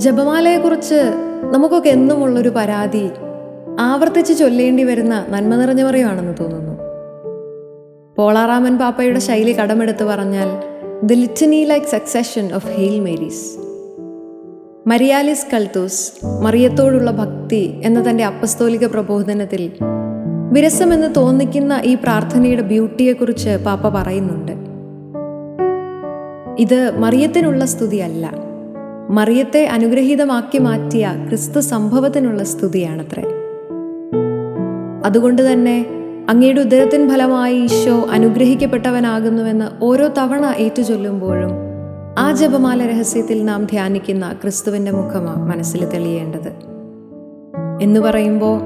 ജപമാലയെക്കുറിച്ച് നമുക്കൊക്കെ എന്നുമുള്ളൊരു പരാതി ആവർത്തിച്ച് ചൊല്ലേണ്ടി വരുന്ന നന്മ നിറഞ്ഞ മറിയാണെന്ന് തോന്നുന്നു. പോളാറാമൻ പാപ്പയുടെ ശൈലി കടമെടുത്ത് പറഞ്ഞാൽ the litany like succession of hail Marys മരിയാലിസ് കൾത്തൂസ് മറിയത്തോടുള്ള ഭക്തി എന്ന തന്റെ അപ്പസ്തോലിക പ്രബോധനത്തിൽ വിരസമെന്ന് തോന്നിക്കുന്ന ഈ പ്രാർത്ഥനയുടെ ബ്യൂട്ടിയെക്കുറിച്ച് പാപ്പ പറയുന്നുണ്ട്. ഇത് മറിയത്തിനുള്ള സ്തുതിയല്ല. മറിയത്തെ അനുഗ്രഹീതമാക്കി മാറ്റിയ ക്രിസ്തു സംഭവത്തിനുള്ള സ്തുതിയാണത്രേ. അതുകൊണ്ട് തന്നെ അങ്ങയുടെ ഉദരത്തിൻ ഫലമായി ഈശോ അനുഗ്രഹിക്കപ്പെട്ടവനാകുന്നുവെന്ന് ഓരോ തവണ ഏറ്റുചൊല്ലുമ്പോഴും ആ ജപമാല രഹസ്യത്തിൽ നാം ധ്യാനിക്കുന്ന ക്രിസ്തുവിന്റെ മുഖമാണ് മനസ്സിൽ തെളിയേണ്ടത്. എന്ന് പറയുമ്പോൾ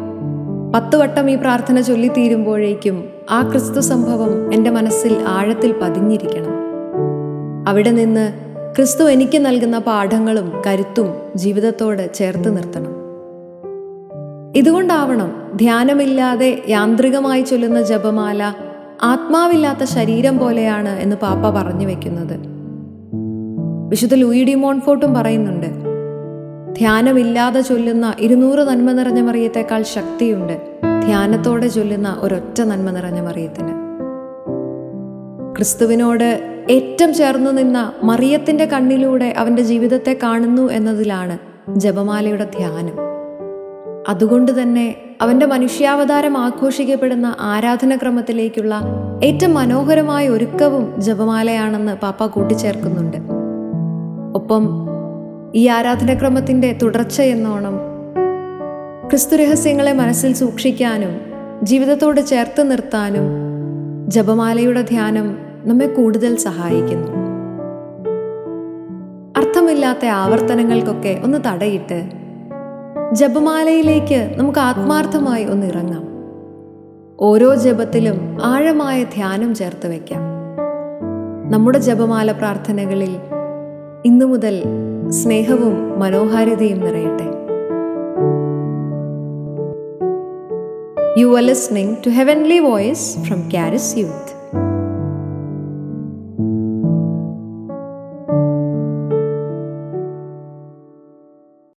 പത്ത് വട്ടം ഈ പ്രാർത്ഥന ചൊല്ലിത്തീരുമ്പോഴേക്കും ആ ക്രിസ്തു സംഭവം എന്റെ മനസ്സിൽ ആഴത്തിൽ പതിഞ്ഞിരിക്കണം. അവിടെ നിന്ന് ക്രിസ്തു എനിക്ക് നൽകുന്ന പാഠങ്ങളും കരുത്തും ജീവിതത്തോട് ചേർത്ത് നിർത്തണം. ഇതുകൊണ്ടാവണം ധ്യാനമില്ലാതെ യാന്ത്രികമായി ചൊല്ലുന്ന ജപമാല ആത്മാവില്ലാത്ത ശരീരം പോലെയാണ് എന്ന് പാപ്പ പറഞ്ഞു വെക്കുന്നത്. വിശുദ്ധ ലൂയിഡി മോൺഫോർട്ടും പറയുന്നുണ്ട് ധ്യാനമില്ലാതെ ചൊല്ലുന്ന ഇരുന്നൂറ് നന്മ നിറഞ്ഞ മറിയത്തേക്കാൾ ശക്തിയുണ്ട് ധ്യാനത്തോടെ ചൊല്ലുന്ന ഒരൊറ്റ നന്മ നിറഞ്ഞ മറിയത്തിന്. ക്രിസ്തുവിനോട് ഏറ്റവും ചേർന്നു നിന്ന മറിയത്തിന്റെ കണ്ണിലൂടെ അവന്റെ ജീവിതത്തെ കാണുന്നു എന്നതിലാണ് ജപമാലയുടെ ധ്യാനം. അതുകൊണ്ട് തന്നെ അവന്റെ മനുഷ്യാവതാരം ആഘോഷിക്കപ്പെടുന്ന ആരാധനക്രമത്തിലേക്കുള്ള ഏറ്റവും മനോഹരമായ ഒരുക്കവും ജപമാലയാണെന്ന് പാപ്പ കൂട്ടിച്ചേർക്കുന്നുണ്ട്. ഒപ്പം ഈ ആരാധനക്രമത്തിന്റെ തുടർച്ച എന്നോണം ക്രിസ്തു രഹസ്യങ്ങളെ മനസ്സിൽ സൂക്ഷിക്കാനും ജീവിതത്തോട് ചേർത്ത് നിർത്താനും ജപമാലയുടെ ധ്യാനം നമ്മെ കൂടുതൽ സഹായിക്കുന്നു. അർത്ഥമില്ലാത്ത ആവർത്തനങ്ങൾക്കൊക്കെ ഒന്ന് തടയിട്ട് ജപമാലയിലേക്ക് നമുക്ക് ആത്മാർത്ഥമായി ഒന്ന് ഇറങ്ങാം. ഓരോ ജപത്തിലും ആഴമായ ധ്യാനം ചേർത്ത് വയ്ക്കാം നമ്മുടെ ജപമാല പ്രാർത്ഥനകളിൽ ഇന്നു മുതൽ സ്നേഹവും മനോഹാരിതയും നിറയട്ടെ. You are listening to heavenly voice from Charis youth